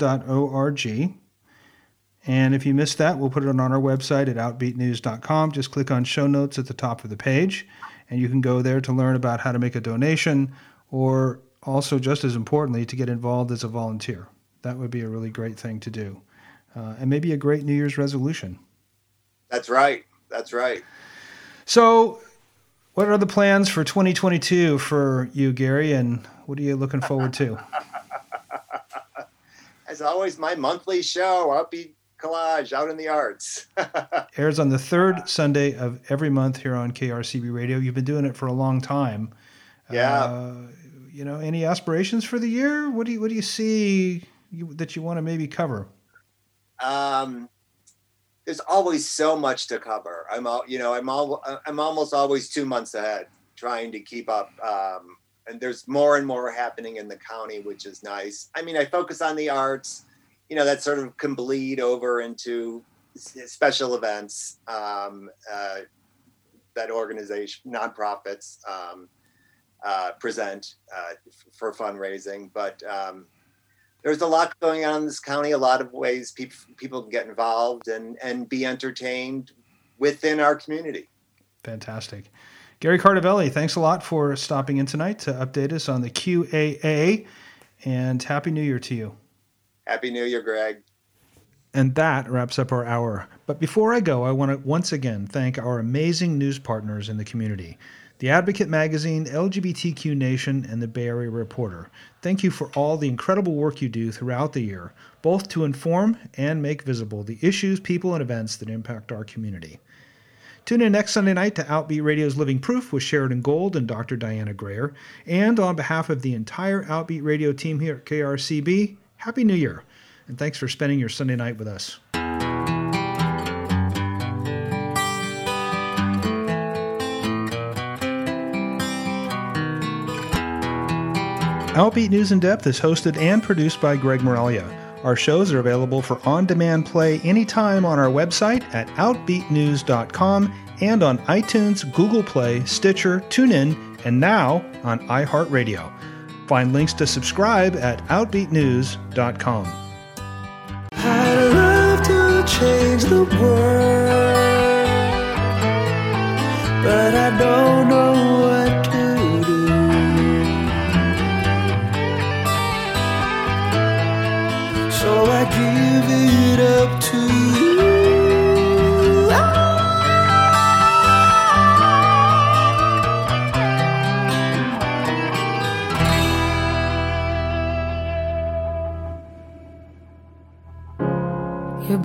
and if you missed that, we'll put it on our website at outbeatnews.com. Just click on show notes at the top of the page, and you can go there to learn about how to make a donation or also, just as importantly, to get involved as a volunteer. That would be a really great thing to do. Uh, and maybe a great New Year's resolution. That's right. That's right. So, what are the plans for 2022 for you, Gary, and what are you looking forward to? As always, my monthly show, Outbeat collage out in the arts. Airs on the third Sunday of every month here on KRCB Radio. You've been doing it for a long time. Yeah. Uh, you know, any aspirations for the year? What do you What do you see you, that you want to maybe cover? Um, there's always so much to cover. I'm all, you know, I'm all, I'm almost always two months ahead, trying to keep up. Um, and there's more and more happening in the county, which is nice. I mean, I focus on the arts you know that sort of can bleed over into special events um, uh, that organization nonprofits um, uh, present uh, for fundraising but um, there's a lot going on in this county a lot of ways people people can get involved and and be entertained within our community fantastic gary cardavelli thanks a lot for stopping in tonight to update us on the qaa and happy new year to you Happy New Year, Greg. And that wraps up our hour. But before I go, I want to once again thank our amazing news partners in the community The Advocate Magazine, LGBTQ Nation, and the Bay Area Reporter. Thank you for all the incredible work you do throughout the year, both to inform and make visible the issues, people, and events that impact our community. Tune in next Sunday night to Outbeat Radio's Living Proof with Sheridan Gold and Dr. Diana Grayer. And on behalf of the entire Outbeat Radio team here at KRCB, Happy New Year, and thanks for spending your Sunday night with us. Outbeat News in Depth is hosted and produced by Greg Moralia. Our shows are available for on demand play anytime on our website at OutbeatNews.com and on iTunes, Google Play, Stitcher, TuneIn, and now on iHeartRadio. Find links to subscribe at OutbeatNews.com. I'd love to change the world, but I don't know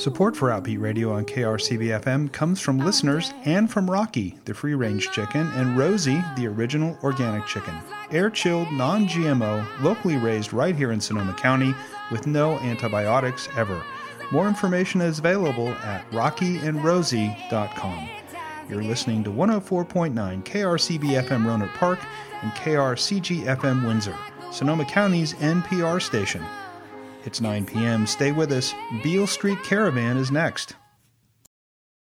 Support for Outbeat Radio on KRCB comes from listeners and from Rocky, the free range chicken, and Rosie, the original organic chicken. Air chilled, non GMO, locally raised right here in Sonoma County with no antibiotics ever. More information is available at rockyandrosie.com. You're listening to 104.9 KRCB FM Rohnert Park and KRCG FM Windsor, Sonoma County's NPR station. It's 9 p.m. Stay with us. Beale Street Caravan is next.